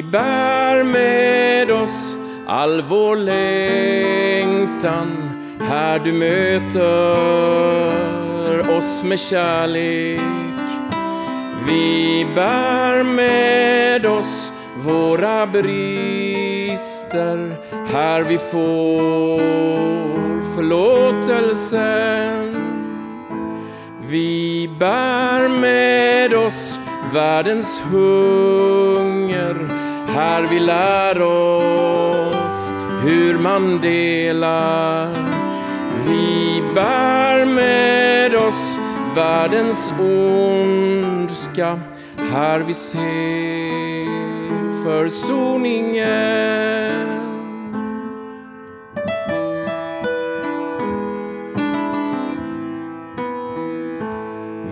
Vi bär med oss all vår längtan här du möter oss med kärlek. Vi bär med oss våra brister här vi får förlåtelsen. Vi bär med oss världens hunger här vi lär oss hur man delar. Vi bär med oss världens ondska här vi ser försoningen.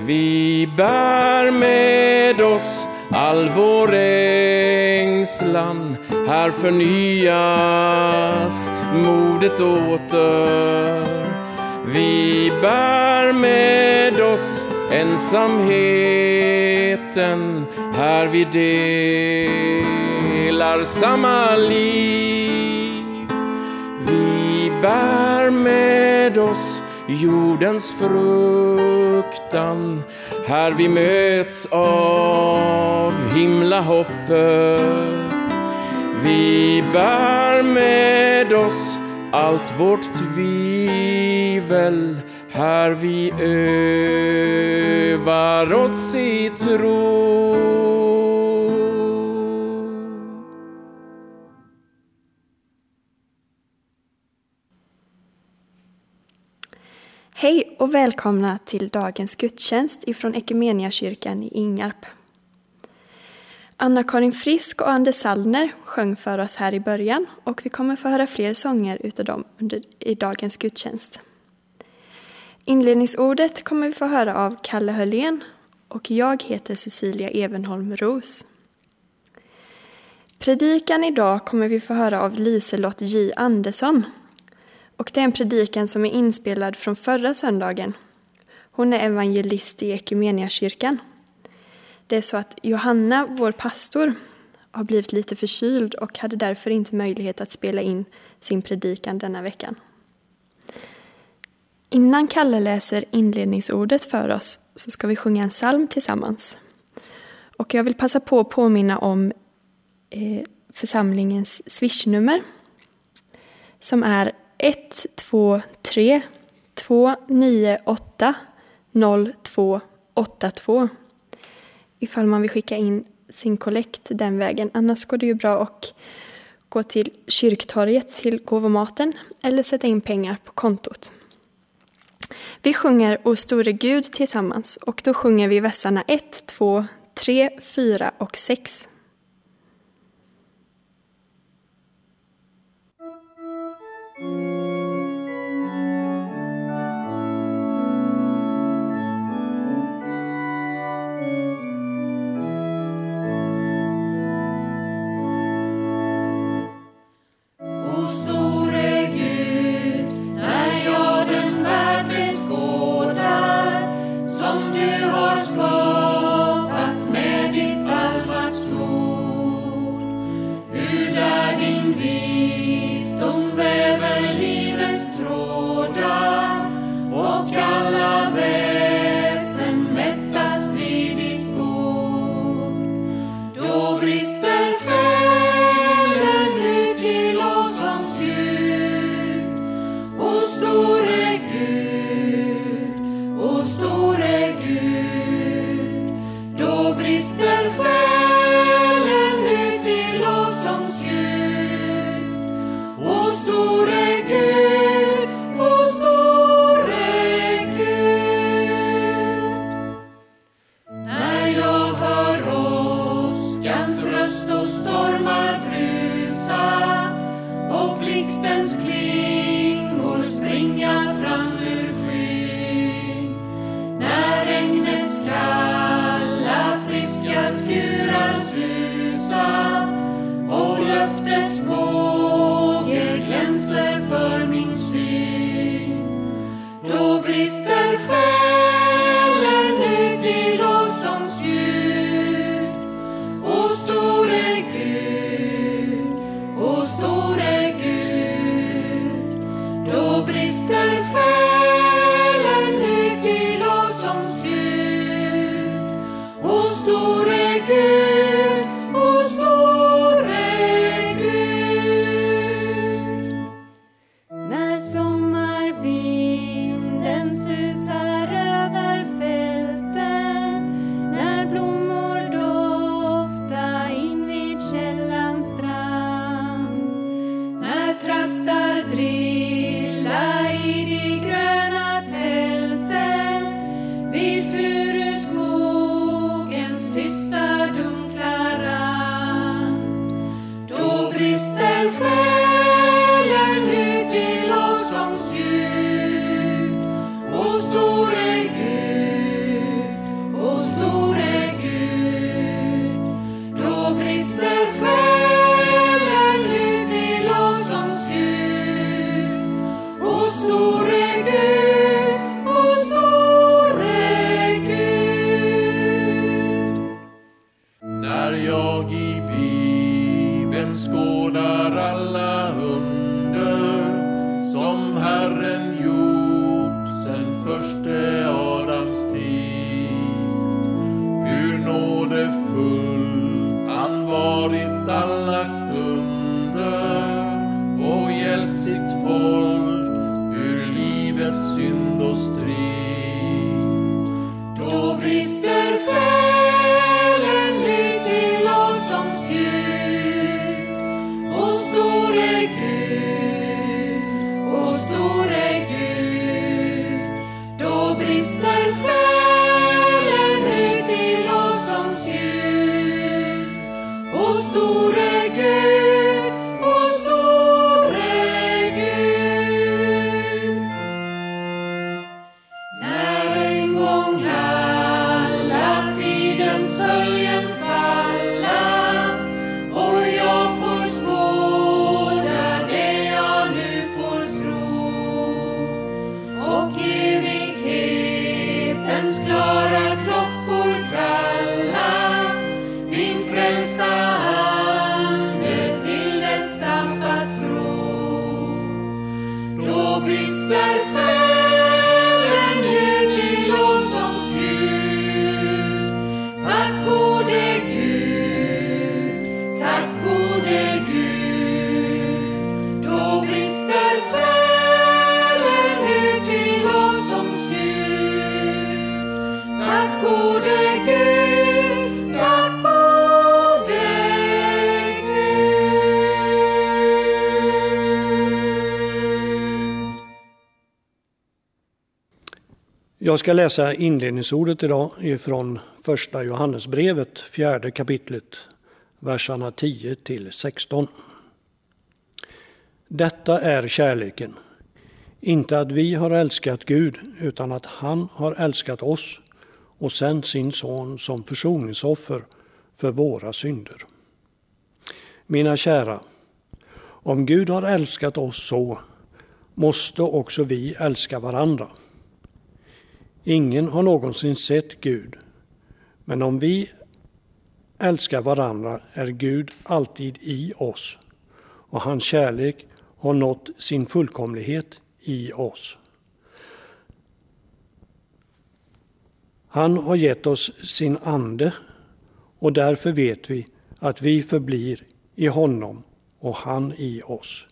Vi bär med oss all vår ängslan här förnyas modet åter. Vi bär med oss ensamheten här vi delar samma liv. Vi bär med oss jordens fruktan här vi möts av himlahoppet. Vi bär med oss allt vårt tvivel här vi övar oss i tro. Hej och välkomna till dagens gudstjänst ifrån Ekumeniakyrkan i Ingarp. Anna-Karin Frisk och Anders Sallner sjöng för oss här i början och vi kommer få höra fler sånger utav dem under, i dagens gudstjänst. Inledningsordet kommer vi få höra av Kalle Höllén och jag heter Cecilia Evenholm Ros. Predikan idag kommer vi få höra av Liselott J Andersson och det är en predikan som är inspelad från förra söndagen. Hon är evangelist i Ekumeniakyrkan. Det är så att Johanna, vår pastor, har blivit lite förkyld och hade därför inte möjlighet att spela in sin predikan denna veckan. Innan Kalle läser inledningsordet för oss så ska vi sjunga en psalm tillsammans. Och jag vill passa på att påminna om eh, församlingens swishnummer som är 1, 2, 3, 2, 9, 8, 0, 2, 8, 2. ifall man vill skicka in sin kollekt den vägen. Annars går det ju bra att gå till kyrktorget till gåvomaten eller sätta in pengar på kontot. Vi sjunger O store Gud tillsammans och då sjunger vi verserna 1, 2, 3, 4 och 6. Jag ska läsa inledningsordet idag ifrån första Johannesbrevet, fjärde kapitlet, verserna 10 till 16. Detta är kärleken. Inte att vi har älskat Gud, utan att han har älskat oss och sänt sin son som försoningsoffer för våra synder. Mina kära, om Gud har älskat oss så måste också vi älska varandra. Ingen har någonsin sett Gud, men om vi älskar varandra är Gud alltid i oss och hans kärlek har nått sin fullkomlighet i oss. Han har gett oss sin ande och därför vet vi att vi förblir i honom och han i oss.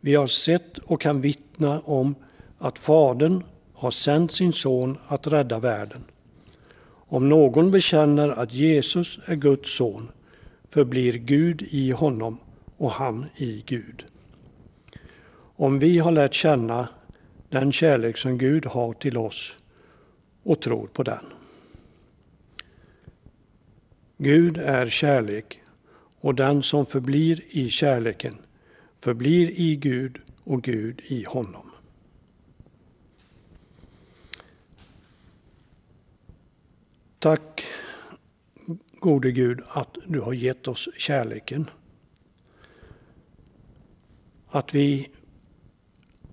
Vi har sett och kan vittna om att Fadern har sänt sin son att rädda världen. Om någon bekänner att Jesus är Guds son förblir Gud i honom och han i Gud. Om vi har lärt känna den kärlek som Gud har till oss och tror på den. Gud är kärlek och den som förblir i kärleken förblir i Gud och Gud i honom. Tack gode Gud att du har gett oss kärleken. Att vi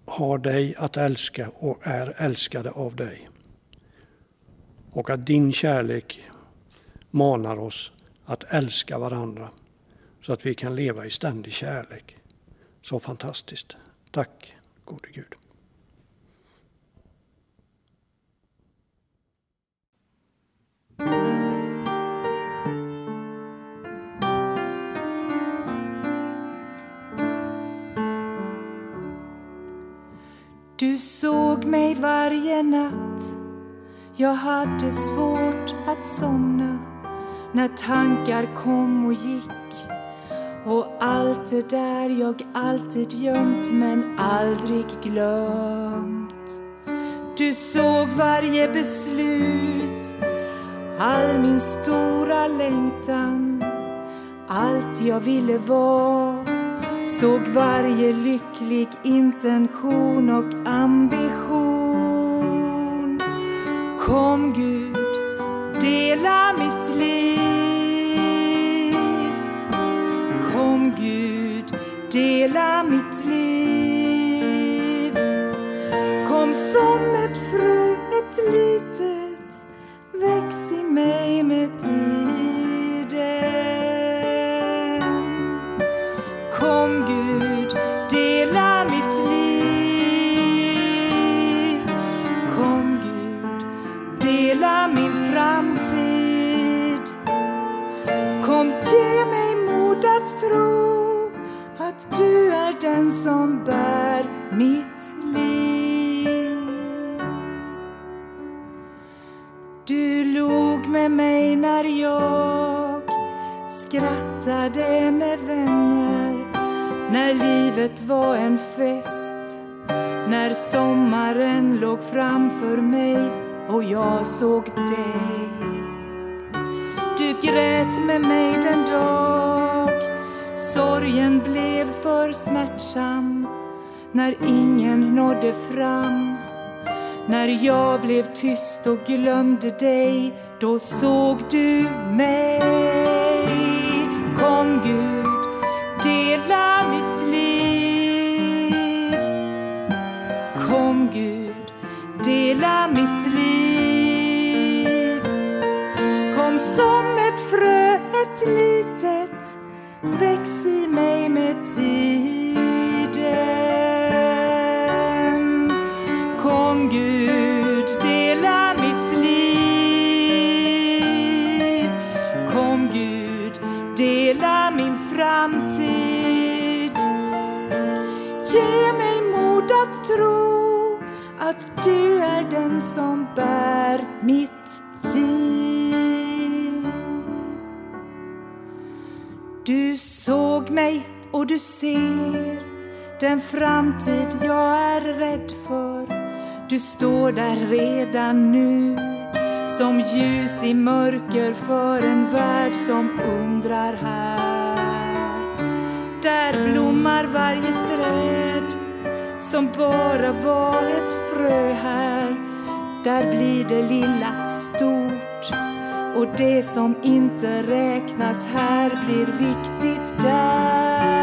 har dig att älska och är älskade av dig. Och att din kärlek manar oss att älska varandra så att vi kan leva i ständig kärlek. Så fantastiskt. Tack gode Gud. Du såg mig varje natt Jag hade svårt att somna när tankar kom och gick och allt det där jag alltid gömt men aldrig glömt. Du såg varje beslut, all min stora längtan, allt jag ville vara såg varje lycklig intention och ambition. Kom Gud, dela mitt liv. Kom Gud, dela mitt liv. Mig mitt i den. Kom Gud, dela mitt liv. Kom Gud, dela min framtid. Kom, ge mig mod att tro att du är den som bär skrattade med vänner när livet var en fest? När sommaren låg framför mig och jag såg dig. Du grät med mig den dag sorgen blev för smärtsam. När ingen nådde fram. När jag blev tyst och glömde dig, då såg du mig. Kom Gud, dela mitt liv. Kom Gud, dela mitt liv. Kom som ett frö, ett litet, väx i mig med tid du är den som bär mitt liv. Du såg mig och du ser den framtid jag är rädd för. Du står där redan nu som ljus i mörker för en värld som undrar här. Där blommar varje träd som bara var ett frö här. Där blir det lilla stort och det som inte räknas här blir viktigt där.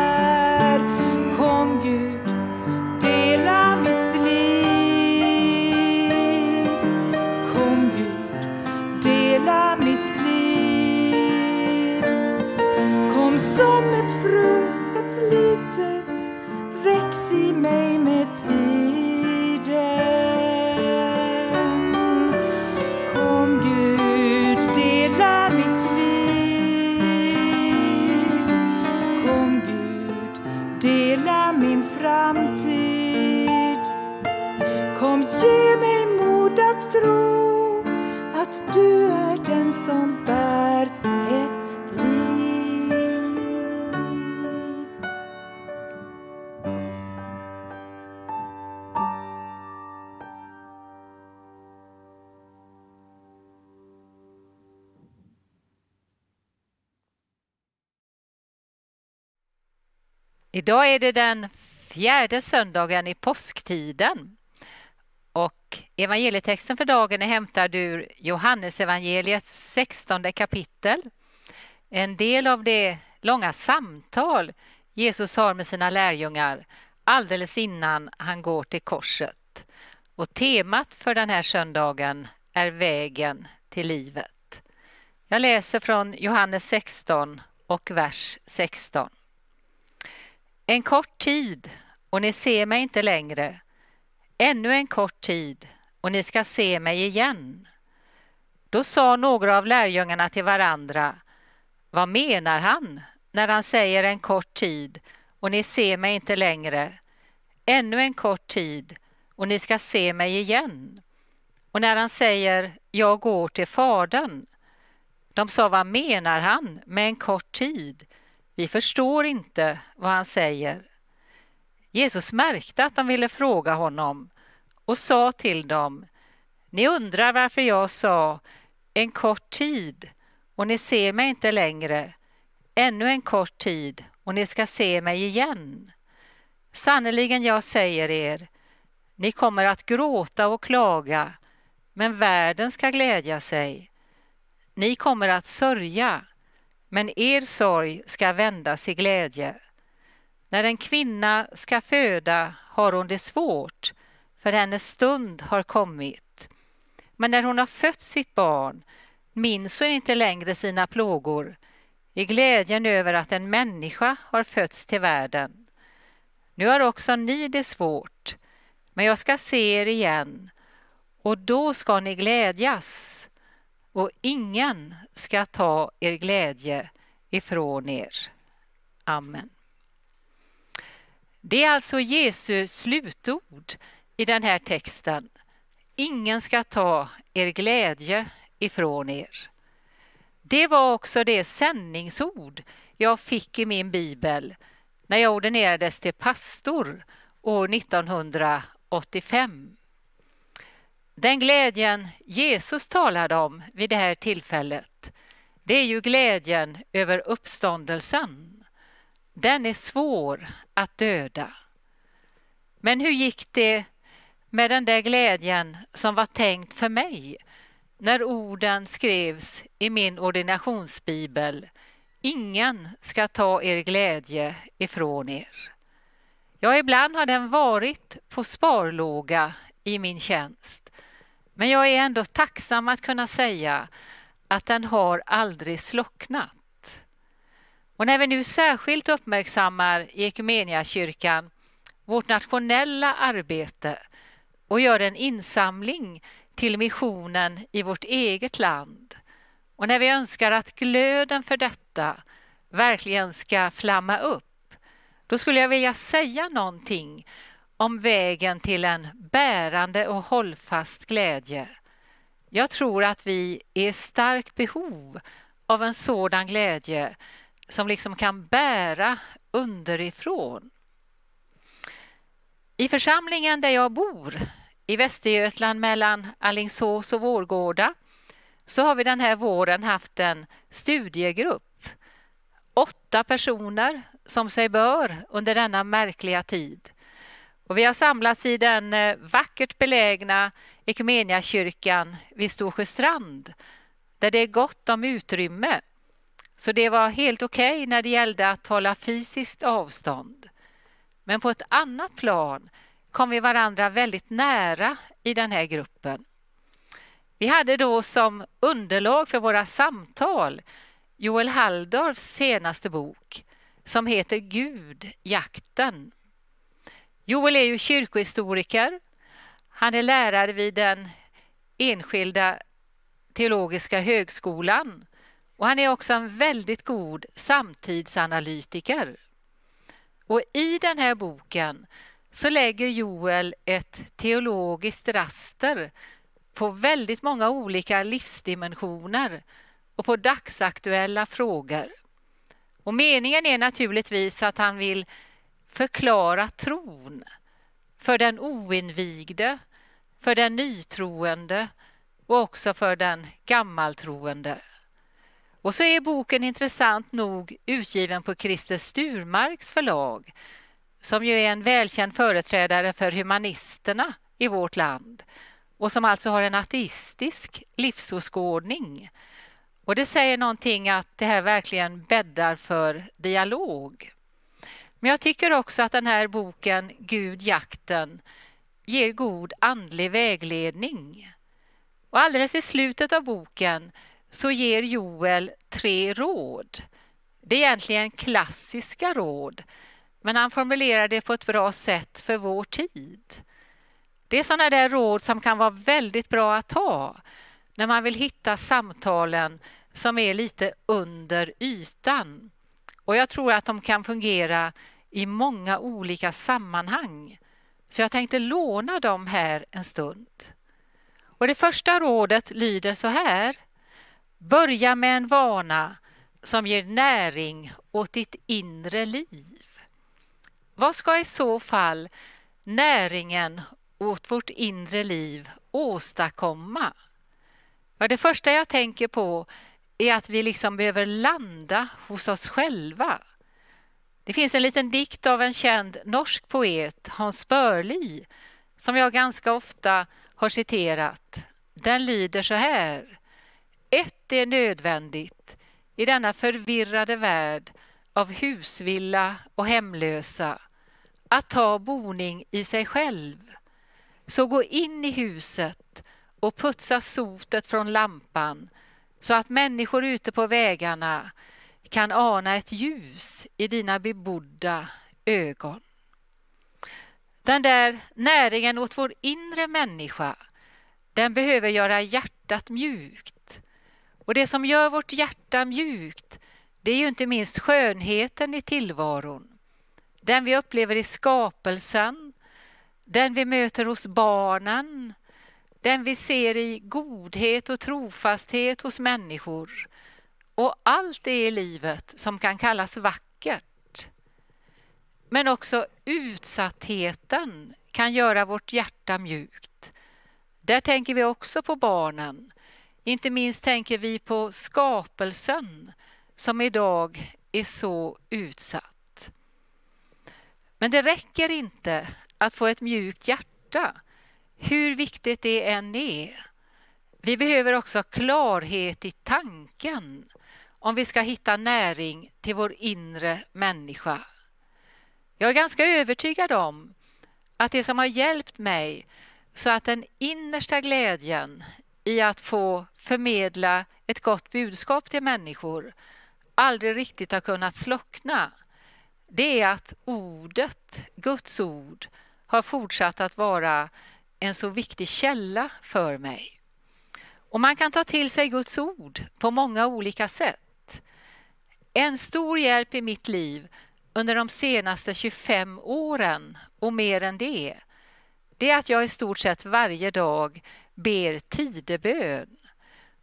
Idag är det den fjärde söndagen i påsktiden. Och evangelietexten för dagen är hämtad ur Johannesevangeliets 16 kapitel. En del av det långa samtal Jesus har med sina lärjungar alldeles innan han går till korset. Och temat för den här söndagen är vägen till livet. Jag läser från Johannes 16 och vers 16. En kort tid och ni ser mig inte längre. Ännu en kort tid och ni ska se mig igen. Då sa några av lärjungarna till varandra, vad menar han när han säger en kort tid och ni ser mig inte längre? Ännu en kort tid och ni ska se mig igen. Och när han säger, jag går till Fadern. De sa, vad menar han med en kort tid? Vi förstår inte vad han säger. Jesus märkte att de ville fråga honom och sa till dem, ni undrar varför jag sa en kort tid och ni ser mig inte längre, ännu en kort tid och ni ska se mig igen. Sannerligen, jag säger er, ni kommer att gråta och klaga, men världen ska glädja sig. Ni kommer att sörja, men er sorg ska vändas i glädje. När en kvinna ska föda har hon det svårt, för hennes stund har kommit. Men när hon har fött sitt barn minns hon inte längre sina plågor i glädjen över att en människa har fötts till världen. Nu har också ni det svårt, men jag ska se er igen och då ska ni glädjas och ingen ska ta er glädje ifrån er. Amen. Det är alltså Jesu slutord i den här texten. Ingen ska ta er glädje ifrån er. Det var också det sändningsord jag fick i min bibel när jag ordinerades till pastor år 1985. Den glädjen Jesus talade om vid det här tillfället, det är ju glädjen över uppståndelsen. Den är svår att döda. Men hur gick det med den där glädjen som var tänkt för mig när orden skrevs i min ordinationsbibel Ingen ska ta er glädje ifrån er. Ja, ibland har den varit på sparlåga i min tjänst. Men jag är ändå tacksam att kunna säga att den har aldrig slocknat. Och när vi nu särskilt uppmärksammar i kyrkan vårt nationella arbete och gör en insamling till missionen i vårt eget land och när vi önskar att glöden för detta verkligen ska flamma upp, då skulle jag vilja säga någonting om vägen till en bärande och hållfast glädje. Jag tror att vi är i starkt behov av en sådan glädje som liksom kan bära underifrån. I församlingen där jag bor, i Västergötland mellan Allingsås och Vårgårda, så har vi den här våren haft en studiegrupp. Åtta personer som sig bör under denna märkliga tid. Och vi har samlats i den eh, vackert belägna Ekumeniakyrkan vid Storsjöstrand där det är gott om utrymme. Så det var helt okej okay när det gällde att hålla fysiskt avstånd. Men på ett annat plan kom vi varandra väldigt nära i den här gruppen. Vi hade då som underlag för våra samtal Joel Halldorfs senaste bok som heter Gud, jakten. Joel är ju kyrkohistoriker. Han är lärare vid den enskilda teologiska högskolan och han är också en väldigt god samtidsanalytiker. Och i den här boken så lägger Joel ett teologiskt raster på väldigt många olika livsdimensioner och på dagsaktuella frågor. Och meningen är naturligtvis att han vill förklara tron för den oinvigde, för den nytroende och också för den gammaltroende. Och så är boken intressant nog utgiven på Christer Sturmarks förlag som ju är en välkänd företrädare för humanisterna i vårt land och som alltså har en ateistisk livsåskådning. Och det säger någonting att det här verkligen bäddar för dialog. Men jag tycker också att den här boken Gud, jakten ger god andlig vägledning. Och alldeles i slutet av boken så ger Joel tre råd. Det är egentligen klassiska råd, men han formulerar det på ett bra sätt för vår tid. Det är sådana där råd som kan vara väldigt bra att ta när man vill hitta samtalen som är lite under ytan. Och jag tror att de kan fungera i många olika sammanhang. Så jag tänkte låna dem här en stund. Och det första rådet lyder så här. Börja med en vana som ger näring åt ditt inre liv. Vad ska i så fall näringen åt vårt inre liv åstadkomma? Ja, det första jag tänker på är att vi liksom behöver landa hos oss själva. Det finns en liten dikt av en känd norsk poet, Hans Börli, som jag ganska ofta har citerat. Den lyder så här. Ett är nödvändigt i denna förvirrade värld av husvilla och hemlösa, att ta boning i sig själv så gå in i huset och putsa sotet från lampan så att människor ute på vägarna kan ana ett ljus i dina bebodda ögon. Den där näringen åt vår inre människa, den behöver göra hjärtat mjukt. Och det som gör vårt hjärta mjukt, det är ju inte minst skönheten i tillvaron. Den vi upplever i skapelsen, den vi möter hos barnen, den vi ser i godhet och trofasthet hos människor och allt det i livet som kan kallas vackert. Men också utsattheten kan göra vårt hjärta mjukt. Där tänker vi också på barnen. Inte minst tänker vi på skapelsen som idag är så utsatt. Men det räcker inte att få ett mjukt hjärta, hur viktigt det än är. Vi behöver också klarhet i tanken om vi ska hitta näring till vår inre människa. Jag är ganska övertygad om att det som har hjälpt mig så att den innersta glädjen i att få förmedla ett gott budskap till människor aldrig riktigt har kunnat slockna, det är att ordet, Guds ord, har fortsatt att vara en så viktig källa för mig. Och man kan ta till sig Guds ord på många olika sätt. En stor hjälp i mitt liv under de senaste 25 åren och mer än det, det är att jag i stort sett varje dag ber tidebön.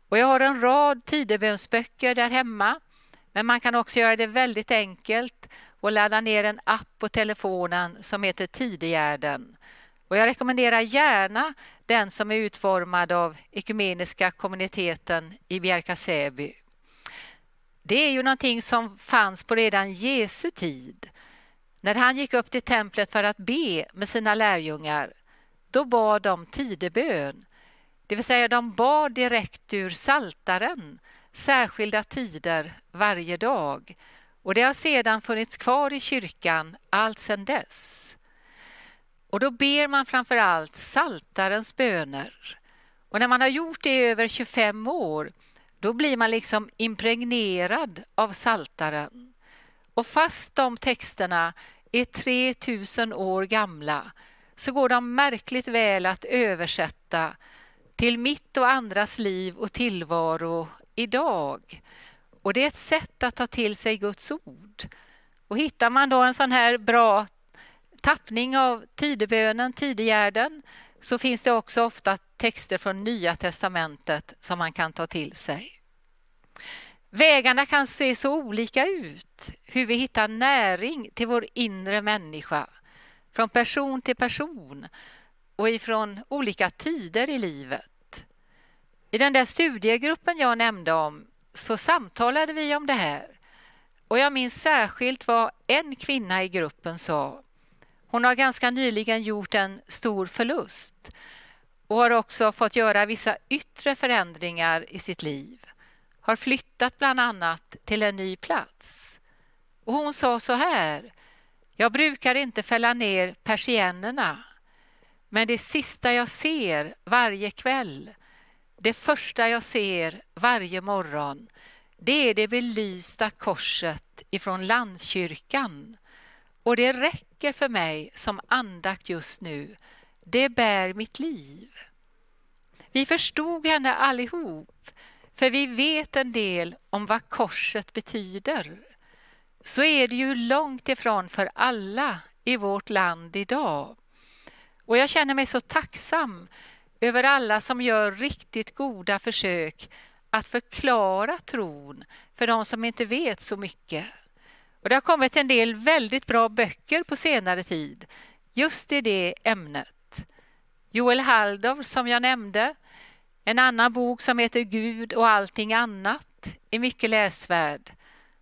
Och jag har en rad tidebönsböcker där hemma, men man kan också göra det väldigt enkelt och ladda ner en app på telefonen som heter Tidegärden. Och jag rekommenderar gärna den som är utformad av Ekumeniska kommuniteten i Bjärka-Säby. Det är ju någonting som fanns på redan Jesu tid. När han gick upp till templet för att be med sina lärjungar, då bad de tidebön. Det vill säga de bad direkt ur saltaren särskilda tider varje dag. Och det har sedan funnits kvar i kyrkan allt sedan dess. Och då ber man framför allt saltarens böner. Och när man har gjort det i över 25 år, då blir man liksom impregnerad av saltaren. Och fast de texterna är 3000 år gamla så går de märkligt väl att översätta till mitt och andras liv och tillvaro idag. Och det är ett sätt att ta till sig Guds ord. Och hittar man då en sån här bra tappning av tidebönen, tidegärden, så finns det också ofta texter från Nya testamentet som man kan ta till sig. Vägarna kan se så olika ut, hur vi hittar näring till vår inre människa, från person till person och ifrån olika tider i livet. I den där studiegruppen jag nämnde om så samtalade vi om det här och jag minns särskilt vad en kvinna i gruppen sa. Hon har ganska nyligen gjort en stor förlust och har också fått göra vissa yttre förändringar i sitt liv. Har flyttat bland annat till en ny plats. Och hon sa så här. Jag brukar inte fälla ner persiennerna men det sista jag ser varje kväll, det första jag ser varje morgon, det är det belysta korset ifrån landskyrkan. Och det räcker för mig som andakt just nu. Det bär mitt liv. Vi förstod henne allihop, för vi vet en del om vad korset betyder. Så är det ju långt ifrån för alla i vårt land idag. Och jag känner mig så tacksam över alla som gör riktigt goda försök att förklara tron för de som inte vet så mycket. Och det har kommit en del väldigt bra böcker på senare tid just i det ämnet. Joel Halldorf som jag nämnde, en annan bok som heter Gud och allting annat är mycket läsvärd.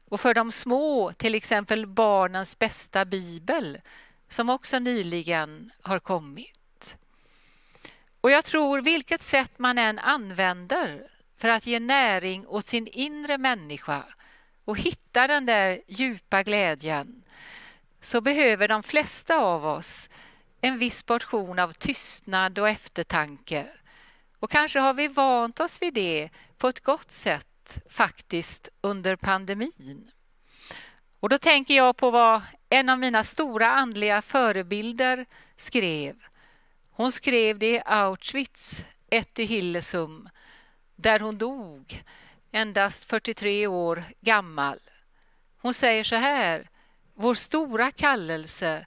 Och för de små, till exempel Barnens bästa bibel som också nyligen har kommit. Och jag tror vilket sätt man än använder för att ge näring åt sin inre människa och hitta den där djupa glädjen så behöver de flesta av oss en viss portion av tystnad och eftertanke. Och kanske har vi vant oss vid det på ett gott sätt faktiskt under pandemin. Och då tänker jag på vad en av mina stora andliga förebilder skrev. Hon skrev det i Auschwitz, ett i Hillesum, där hon dog endast 43 år gammal. Hon säger så här, vår stora kallelse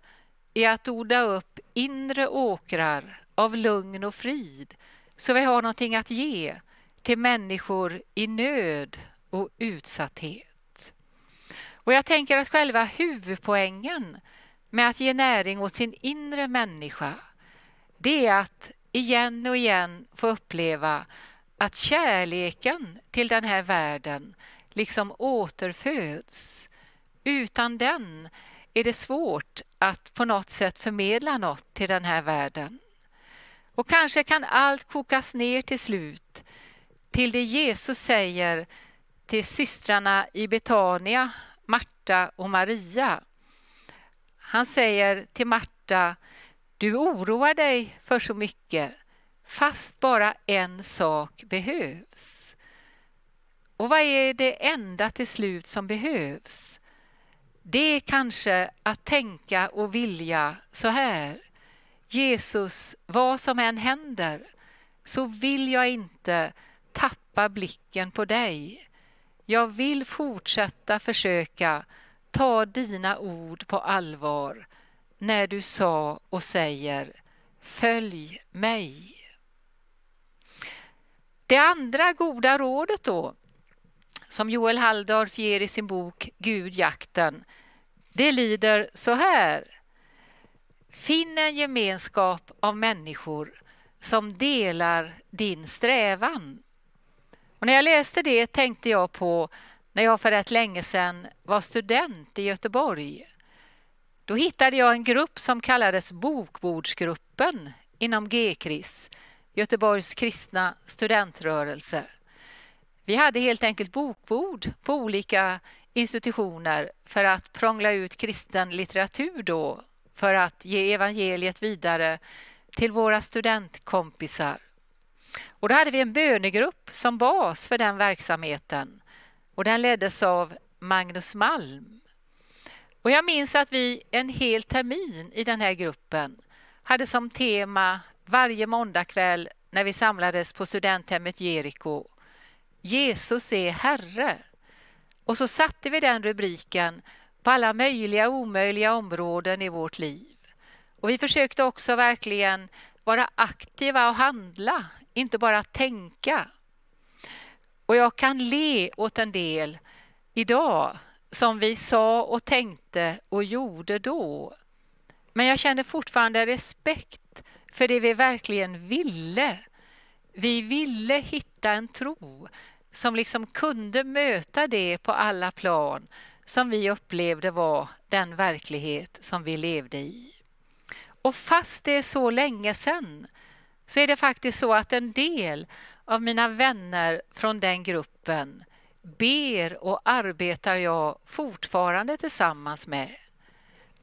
är att odla upp inre åkrar av lugn och frid så vi har någonting att ge till människor i nöd och utsatthet. Och jag tänker att själva huvudpoängen med att ge näring åt sin inre människa, det är att igen och igen få uppleva att kärleken till den här världen liksom återföds. Utan den är det svårt att på något sätt förmedla något till den här världen. Och kanske kan allt kokas ner till slut till det Jesus säger till systrarna i Betania, Marta och Maria. Han säger till Marta, du oroar dig för så mycket fast bara en sak behövs. Och vad är det enda till slut som behövs? Det är kanske att tänka och vilja så här. Jesus, vad som än händer så vill jag inte tappa blicken på dig. Jag vill fortsätta försöka ta dina ord på allvar när du sa och säger Följ mig. Det andra goda rådet då, som Joel Halldorf ger i sin bok Gud jakten, det lyder så här. Finn en gemenskap av människor som delar din strävan. Och när jag läste det tänkte jag på när jag för rätt länge sedan var student i Göteborg. Då hittade jag en grupp som kallades Bokbordsgruppen inom GKRIS, Göteborgs kristna studentrörelse. Vi hade helt enkelt bokbord på olika institutioner för att prångla ut kristen litteratur då, för att ge evangeliet vidare till våra studentkompisar. Och då hade vi en bönegrupp som bas för den verksamheten och den leddes av Magnus Malm. Och jag minns att vi en hel termin i den här gruppen hade som tema varje måndagkväll när vi samlades på studenthemmet Jeriko Jesus är Herre. Och så satte vi den rubriken på alla möjliga och omöjliga områden i vårt liv. Och vi försökte också verkligen vara aktiva och handla, inte bara tänka. Och jag kan le åt en del idag som vi sa och tänkte och gjorde då. Men jag känner fortfarande respekt för det vi verkligen ville. Vi ville hitta en tro som liksom kunde möta det på alla plan som vi upplevde var den verklighet som vi levde i. Och fast det är så länge sedan så är det faktiskt så att en del av mina vänner från den gruppen ber och arbetar jag fortfarande tillsammans med.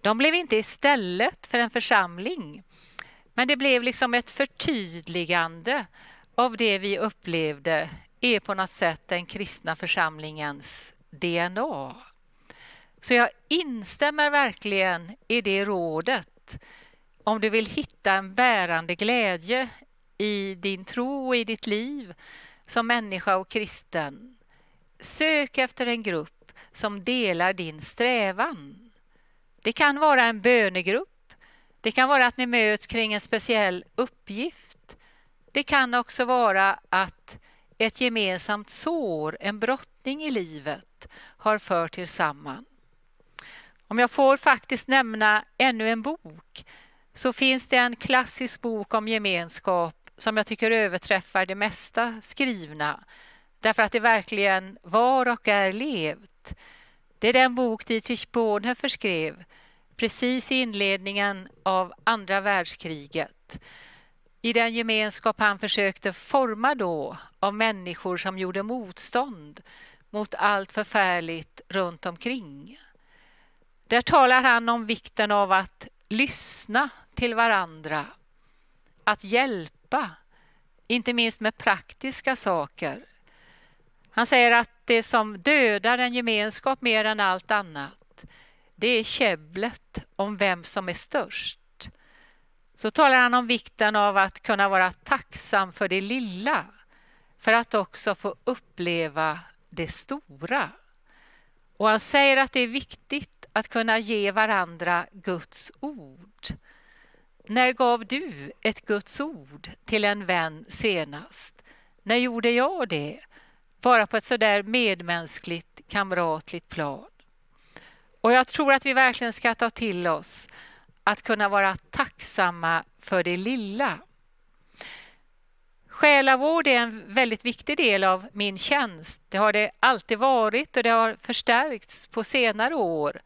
De blev inte istället för en församling, men det blev liksom ett förtydligande av det vi upplevde är på något sätt den kristna församlingens DNA. Så jag instämmer verkligen i det rådet. Om du vill hitta en bärande glädje i din tro och i ditt liv som människa och kristen, sök efter en grupp som delar din strävan. Det kan vara en bönegrupp. Det kan vara att ni möts kring en speciell uppgift. Det kan också vara att ett gemensamt sår, en brottning i livet har fört er samman. Om jag får faktiskt nämna ännu en bok så finns det en klassisk bok om gemenskap som jag tycker överträffar det mesta skrivna därför att det verkligen var och är levt. Det är den bok Dietrich Bonhoeffer skrev precis i inledningen av andra världskriget i den gemenskap han försökte forma då av människor som gjorde motstånd mot allt förfärligt runt omkring. Där talar han om vikten av att lyssna till varandra, att hjälpa, inte minst med praktiska saker. Han säger att det som dödar en gemenskap mer än allt annat, det är käbblet om vem som är störst. Så talar han om vikten av att kunna vara tacksam för det lilla för att också få uppleva det stora. Och han säger att det är viktigt att kunna ge varandra Guds ord. När gav du ett Guds ord till en vän senast? När gjorde jag det? bara på ett sådär medmänskligt, kamratligt plan. Och jag tror att vi verkligen ska ta till oss att kunna vara tacksamma för det lilla. Själavård är en väldigt viktig del av min tjänst. Det har det alltid varit och det har förstärkts på senare år.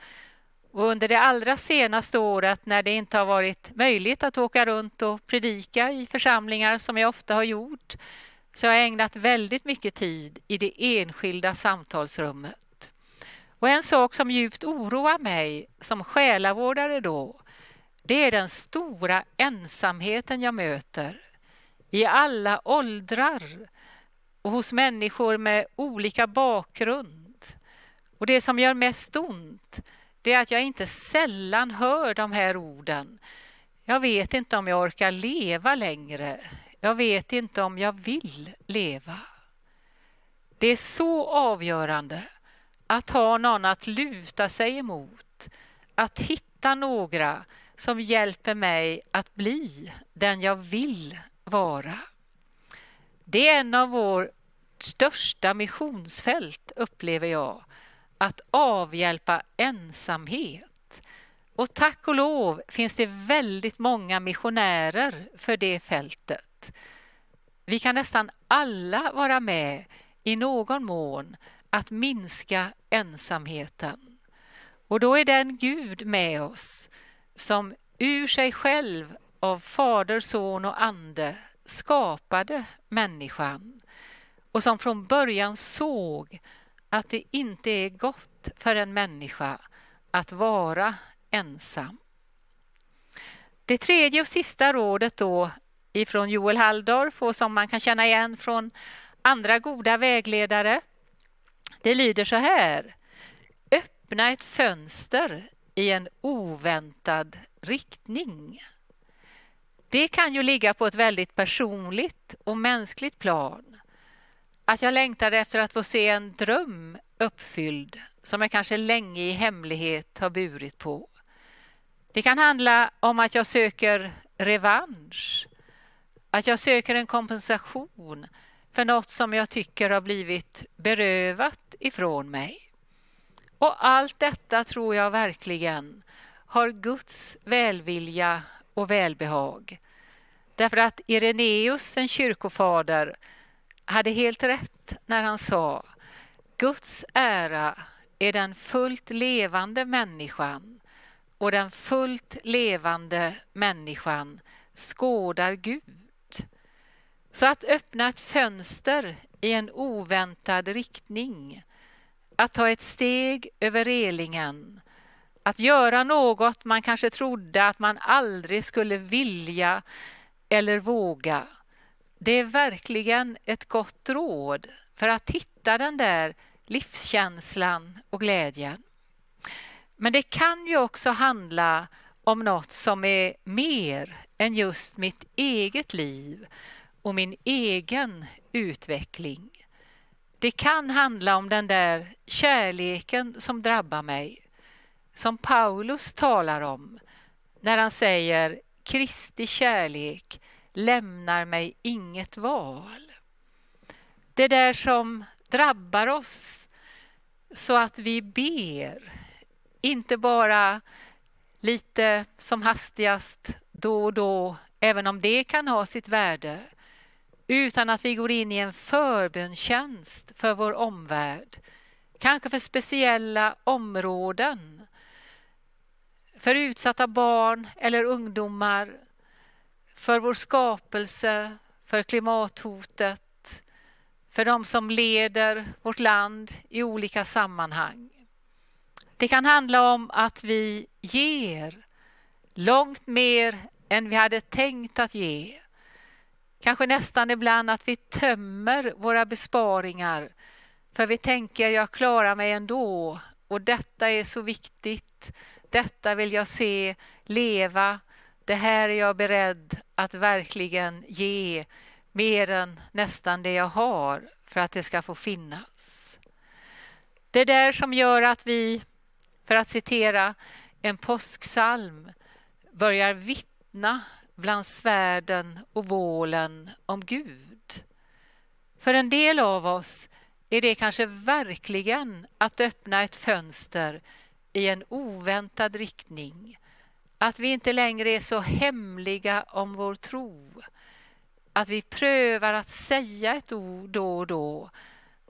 Och under det allra senaste året när det inte har varit möjligt att åka runt och predika i församlingar som jag ofta har gjort så har jag ägnat väldigt mycket tid i det enskilda samtalsrummet. Och en sak som djupt oroar mig som själavårdare då det är den stora ensamheten jag möter i alla åldrar och hos människor med olika bakgrund. Och det som gör mest ont det är att jag inte sällan hör de här orden. Jag vet inte om jag orkar leva längre. Jag vet inte om jag vill leva. Det är så avgörande att ha någon att luta sig emot, att hitta några som hjälper mig att bli den jag vill vara. Det är en av vår största missionsfält, upplever jag, att avhjälpa ensamhet. Och tack och lov finns det väldigt många missionärer för det fältet. Vi kan nästan alla vara med i någon mån att minska ensamheten. Och då är den Gud med oss som ur sig själv av Fader, Son och Ande skapade människan och som från början såg att det inte är gott för en människa att vara ensam. Det tredje och sista rådet då ifrån Joel Halldorf och som man kan känna igen från andra goda vägledare. Det lyder så här. Öppna ett fönster i en oväntad riktning. Det kan ju ligga på ett väldigt personligt och mänskligt plan. Att jag längtade efter att få se en dröm uppfylld som jag kanske länge i hemlighet har burit på. Det kan handla om att jag söker revansch, att jag söker en kompensation för något som jag tycker har blivit berövat ifrån mig. Och allt detta tror jag verkligen har Guds välvilja och välbehag. Därför att Ireneus, en kyrkofader, hade helt rätt när han sa Guds ära är den fullt levande människan och den fullt levande människan skådar Gud. Så att öppna ett fönster i en oväntad riktning, att ta ett steg över relingen, att göra något man kanske trodde att man aldrig skulle vilja eller våga. Det är verkligen ett gott råd för att hitta den där livskänslan och glädjen. Men det kan ju också handla om något som är mer än just mitt eget liv och min egen utveckling. Det kan handla om den där kärleken som drabbar mig, som Paulus talar om när han säger Kristi kärlek lämnar mig inget val. Det där som drabbar oss så att vi ber, inte bara lite som hastigast då och då, även om det kan ha sitt värde, utan att vi går in i en förbönstjänst för vår omvärld, kanske för speciella områden, för utsatta barn eller ungdomar, för vår skapelse, för klimathotet, för de som leder vårt land i olika sammanhang. Det kan handla om att vi ger långt mer än vi hade tänkt att ge. Kanske nästan ibland att vi tömmer våra besparingar för vi tänker jag klarar mig ändå och detta är så viktigt. Detta vill jag se leva. Det här är jag beredd att verkligen ge mer än nästan det jag har för att det ska få finnas. Det där som gör att vi, för att citera en påsksalm, börjar vittna bland svärden och bålen om Gud. För en del av oss är det kanske verkligen att öppna ett fönster i en oväntad riktning. Att vi inte längre är så hemliga om vår tro. Att vi prövar att säga ett ord då och då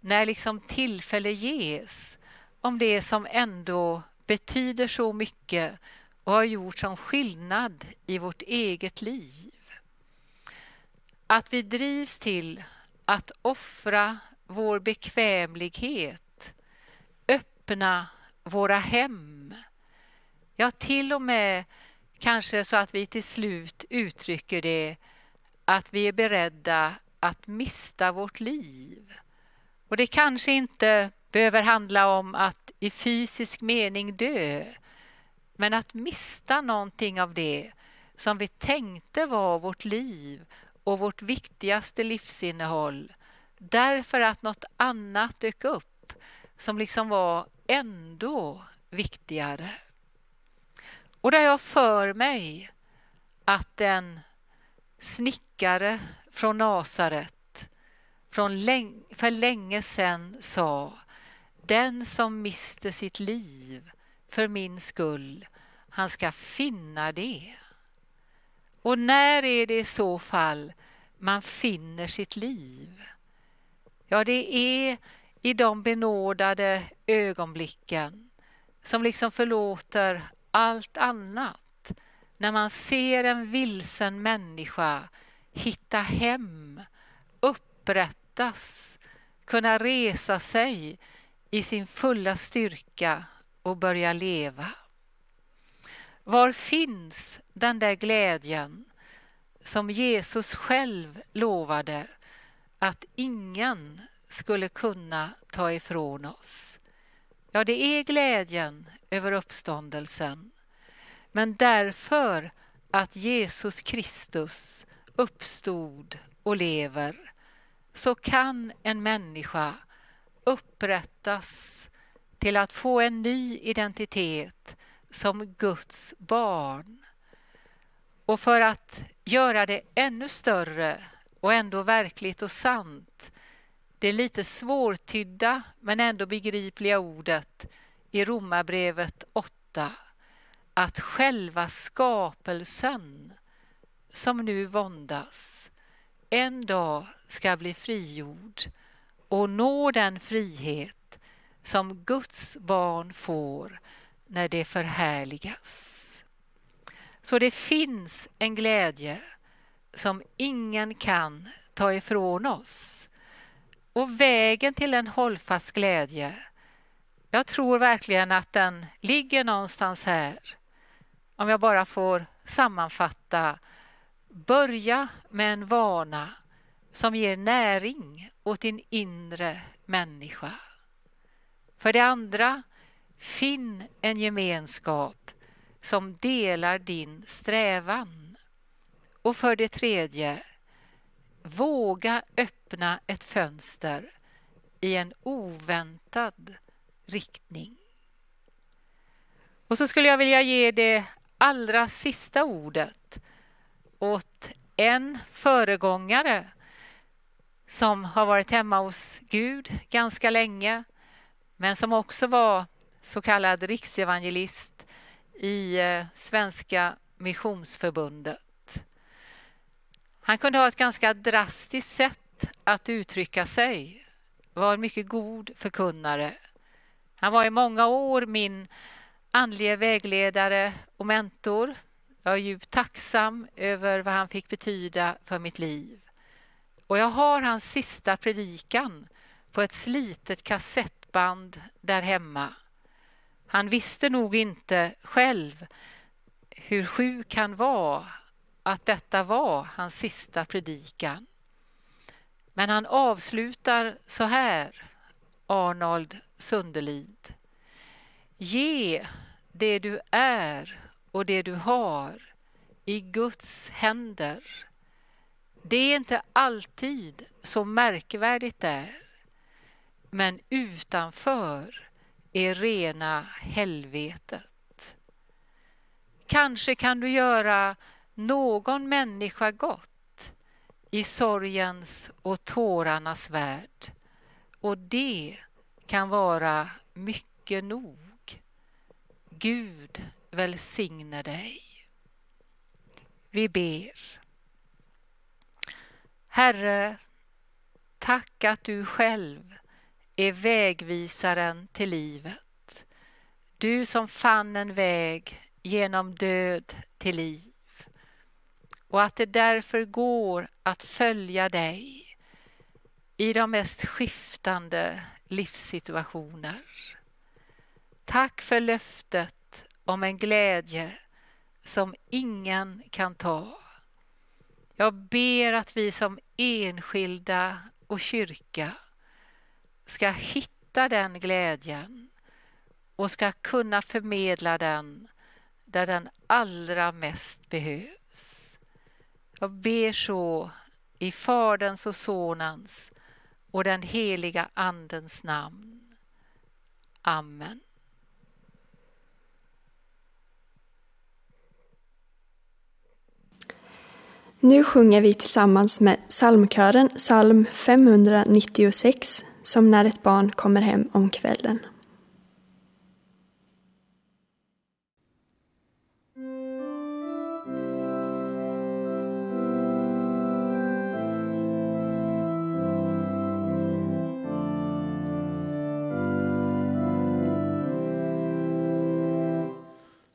när liksom tillfälle ges om det som ändå betyder så mycket och har gjort som skillnad i vårt eget liv. Att vi drivs till att offra vår bekvämlighet, öppna våra hem. Ja, till och med kanske så att vi till slut uttrycker det att vi är beredda att mista vårt liv. Och det kanske inte behöver handla om att i fysisk mening dö, men att mista någonting av det som vi tänkte var vårt liv och vårt viktigaste livsinnehåll därför att något annat dök upp som liksom var ändå viktigare. Och där jag för mig att en snickare från Nasaret från läng för länge sedan sa Den som mister sitt liv för min skull, han ska finna det. Och när är det i så fall man finner sitt liv? Ja, det är i de benådade ögonblicken som liksom förlåter allt annat. När man ser en vilsen människa hitta hem, upprättas, kunna resa sig i sin fulla styrka och börja leva. Var finns den där glädjen som Jesus själv lovade att ingen skulle kunna ta ifrån oss? Ja, det är glädjen över uppståndelsen. Men därför att Jesus Kristus uppstod och lever så kan en människa upprättas till att få en ny identitet som Guds barn. Och för att göra det ännu större och ändå verkligt och sant, det lite svårtydda men ändå begripliga ordet i Romarbrevet 8, att själva skapelsen som nu våndas en dag ska bli frigjord och nå den frihet som Guds barn får när det förhärligas. Så det finns en glädje som ingen kan ta ifrån oss. Och vägen till en hållfast glädje, jag tror verkligen att den ligger någonstans här. Om jag bara får sammanfatta. Börja med en vana som ger näring åt din inre människa. För det andra, finn en gemenskap som delar din strävan. Och för det tredje, våga öppna ett fönster i en oväntad riktning. Och så skulle jag vilja ge det allra sista ordet åt en föregångare som har varit hemma hos Gud ganska länge men som också var så kallad riksevangelist i eh, Svenska Missionsförbundet. Han kunde ha ett ganska drastiskt sätt att uttrycka sig, var en mycket god förkunnare. Han var i många år min andlige vägledare och mentor. Jag är djupt tacksam över vad han fick betyda för mitt liv. Och jag har hans sista predikan på ett slitet kassett band där hemma. Han visste nog inte själv hur sjuk han var, att detta var hans sista predikan. Men han avslutar så här, Arnold Sundelid. Ge det du är och det du har i Guds händer. Det är inte alltid så märkvärdigt där, men utanför är rena helvetet. Kanske kan du göra någon människa gott i sorgens och tårarnas värld Och det kan vara mycket nog. Gud välsigne dig. Vi ber. Herre, tack att du själv är vägvisaren till livet. Du som fann en väg genom död till liv och att det därför går att följa dig i de mest skiftande livssituationer. Tack för löftet om en glädje som ingen kan ta. Jag ber att vi som enskilda och kyrka ska hitta den glädjen och ska kunna förmedla den där den allra mest behövs. Jag ber så i Faderns och Sonens och den heliga Andens namn. Amen. Nu sjunger vi tillsammans med psalmkören psalm 596 som när ett barn kommer hem om kvällen.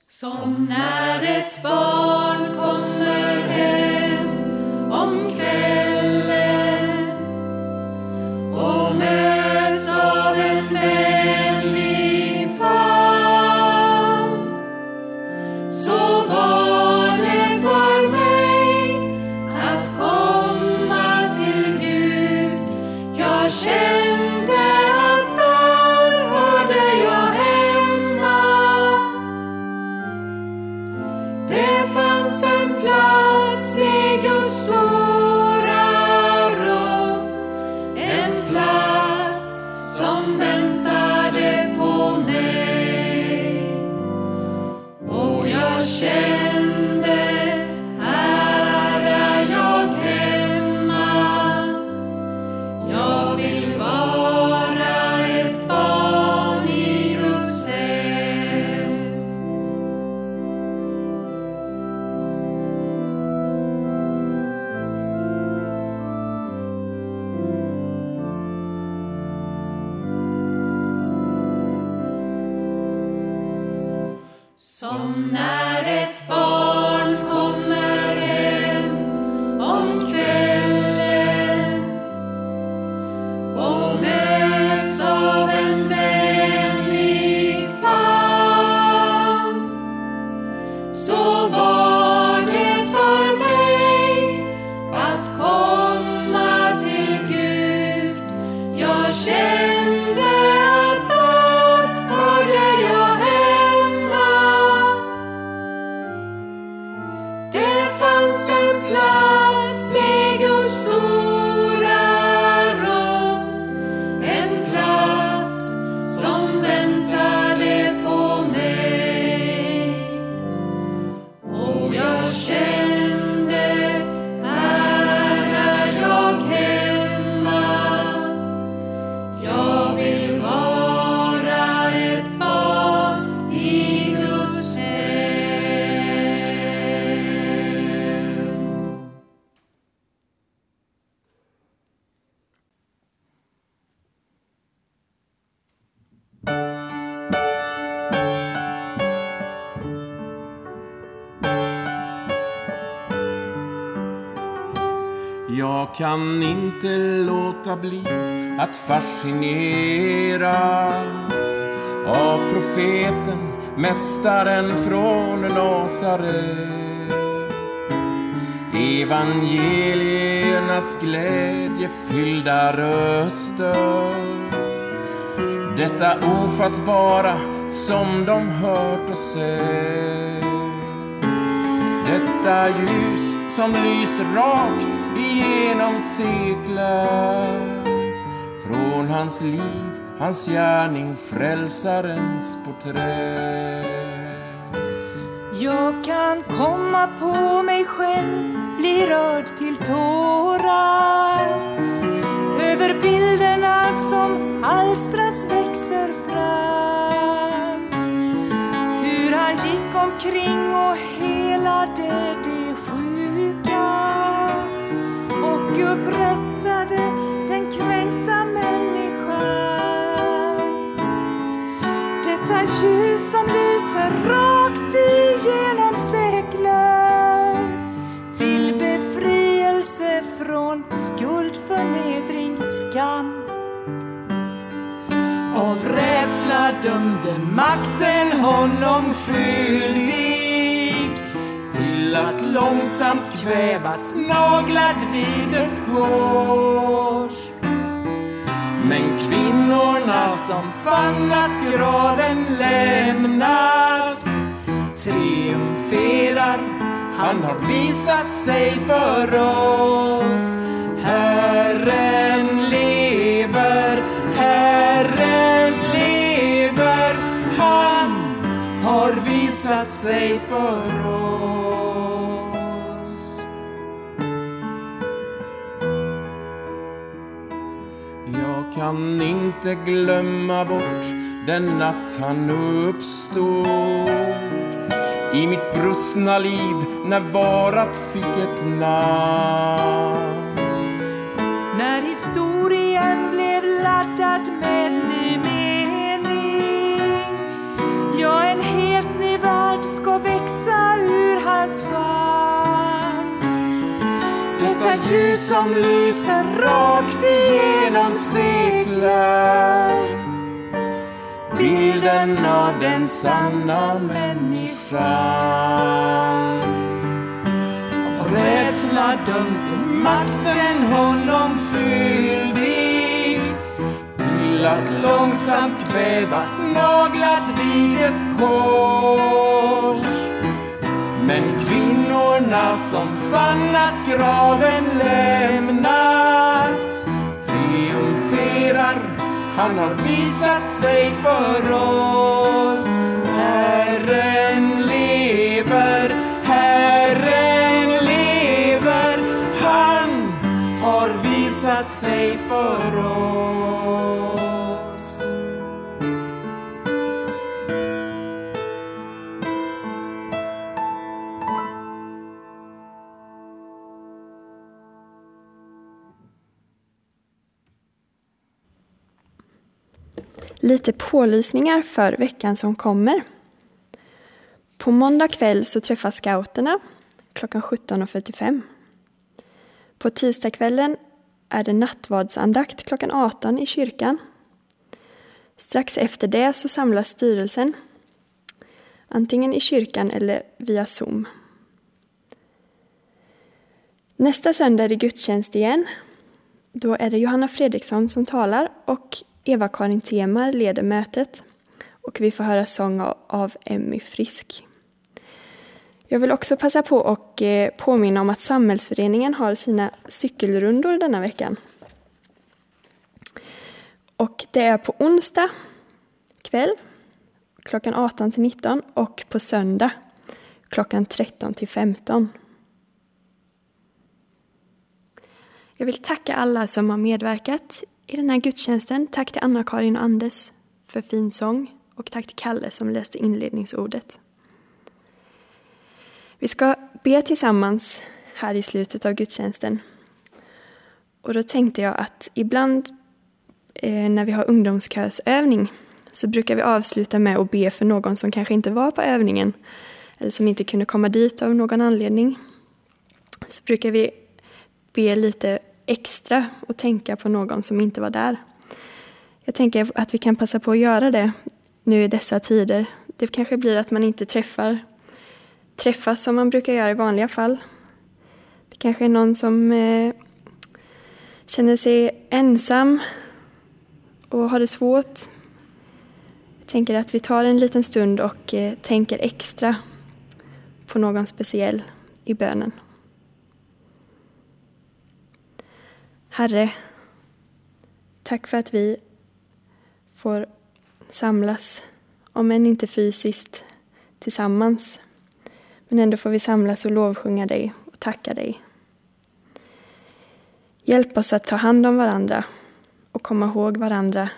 Som när ett barn Jag kan inte låta bli att fascineras av profeten, mästaren från Nasaret. Evangeliernas glädjefyllda röster detta ofattbara som de hört och sett detta ljus som lyser rakt igenom sekler från hans liv, hans gärning, frälsarens porträtt. Jag kan komma på mig själv, bli rörd till tårar över bilderna som alstras växer fram. Hur han gick omkring och helade det upprättade den kränkta människan. Detta ljus som lyser rakt igenom sekler till befrielse från skuld, förnedring, skam. Av rädsla dömde makten honom skyldig till att långsamt kvävas naglad vid ett kors. Men kvinnorna som fann att graven lämnats triumferar, han har visat sig för oss. Herren lever, Herren lever, han har visat sig för oss. Kan inte glömma bort den natt han uppstod. I mitt brustna liv när varat fick ett namn. När historien blev laddad med ny mening. Ja, en helt ny värld ska växa ur hans famn detta ljus som lyser rakt igenom sekler. Bilden av den sanna människan. Av rädsla dömde makten honom skyldig. Till att långsamt kvävas naglad vid ett kors. Men kvinnorna som fann att graven lämnats triumferar, han har visat sig för oss. Herren lever, Herren lever, han har visat sig för oss. Lite pålysningar för veckan som kommer. På måndag kväll så träffas scouterna klockan 17.45. På tisdagskvällen är det nattvardsandakt klockan 18 i kyrkan. Strax efter det så samlas styrelsen, antingen i kyrkan eller via Zoom. Nästa söndag är det gudstjänst igen. Då är det Johanna Fredriksson som talar och Eva-Karin Temar leder mötet och vi får höra sång av Emmy Frisk. Jag vill också passa på och eh, påminna om att Samhällsföreningen har sina cykelrundor denna veckan. Och det är på onsdag kväll klockan 18 till 19 och på söndag klockan 13 till 15. Jag vill tacka alla som har medverkat i den här gudstjänsten. Tack till Anna-Karin och Anders för fin sång och tack till Kalle som läste inledningsordet. Vi ska be tillsammans här i slutet av gudstjänsten. Och då tänkte jag att ibland eh, när vi har ungdomskörsövning så brukar vi avsluta med att be för någon som kanske inte var på övningen eller som inte kunde komma dit av någon anledning. Så brukar vi be lite extra och tänka på någon som inte var där. Jag tänker att vi kan passa på att göra det nu i dessa tider. Det kanske blir att man inte träffar, träffas som man brukar göra i vanliga fall. Det kanske är någon som eh, känner sig ensam och har det svårt. Jag tänker att vi tar en liten stund och eh, tänker extra på någon speciell i bönen. Herre, tack för att vi får samlas, om än inte fysiskt, tillsammans. Men ändå får vi samlas och lovsjunga dig och tacka dig. Hjälp oss att ta hand om varandra och komma ihåg varandra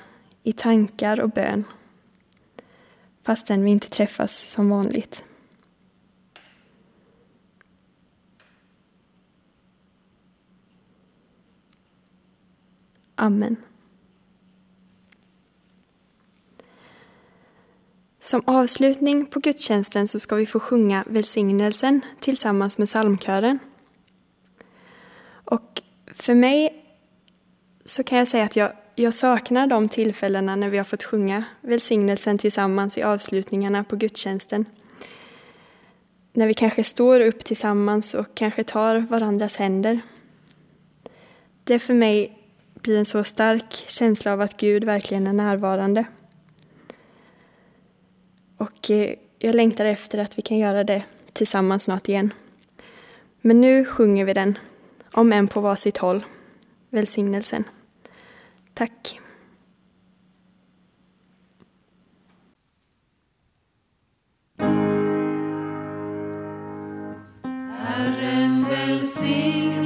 i tankar och bön, fastän vi inte träffas som vanligt. Amen. Som avslutning på gudstjänsten så ska vi få sjunga välsignelsen tillsammans med psalmkören. Och för mig så kan jag säga att jag, jag saknar de tillfällena när vi har fått sjunga välsignelsen tillsammans i avslutningarna på gudstjänsten. När vi kanske står upp tillsammans och kanske tar varandras händer. Det är för mig blir en så stark känsla av att Gud verkligen är närvarande. Och eh, jag längtar efter att vi kan göra det tillsammans snart igen. Men nu sjunger vi den, om än på varsitt håll, välsignelsen. Tack. Herren välsigne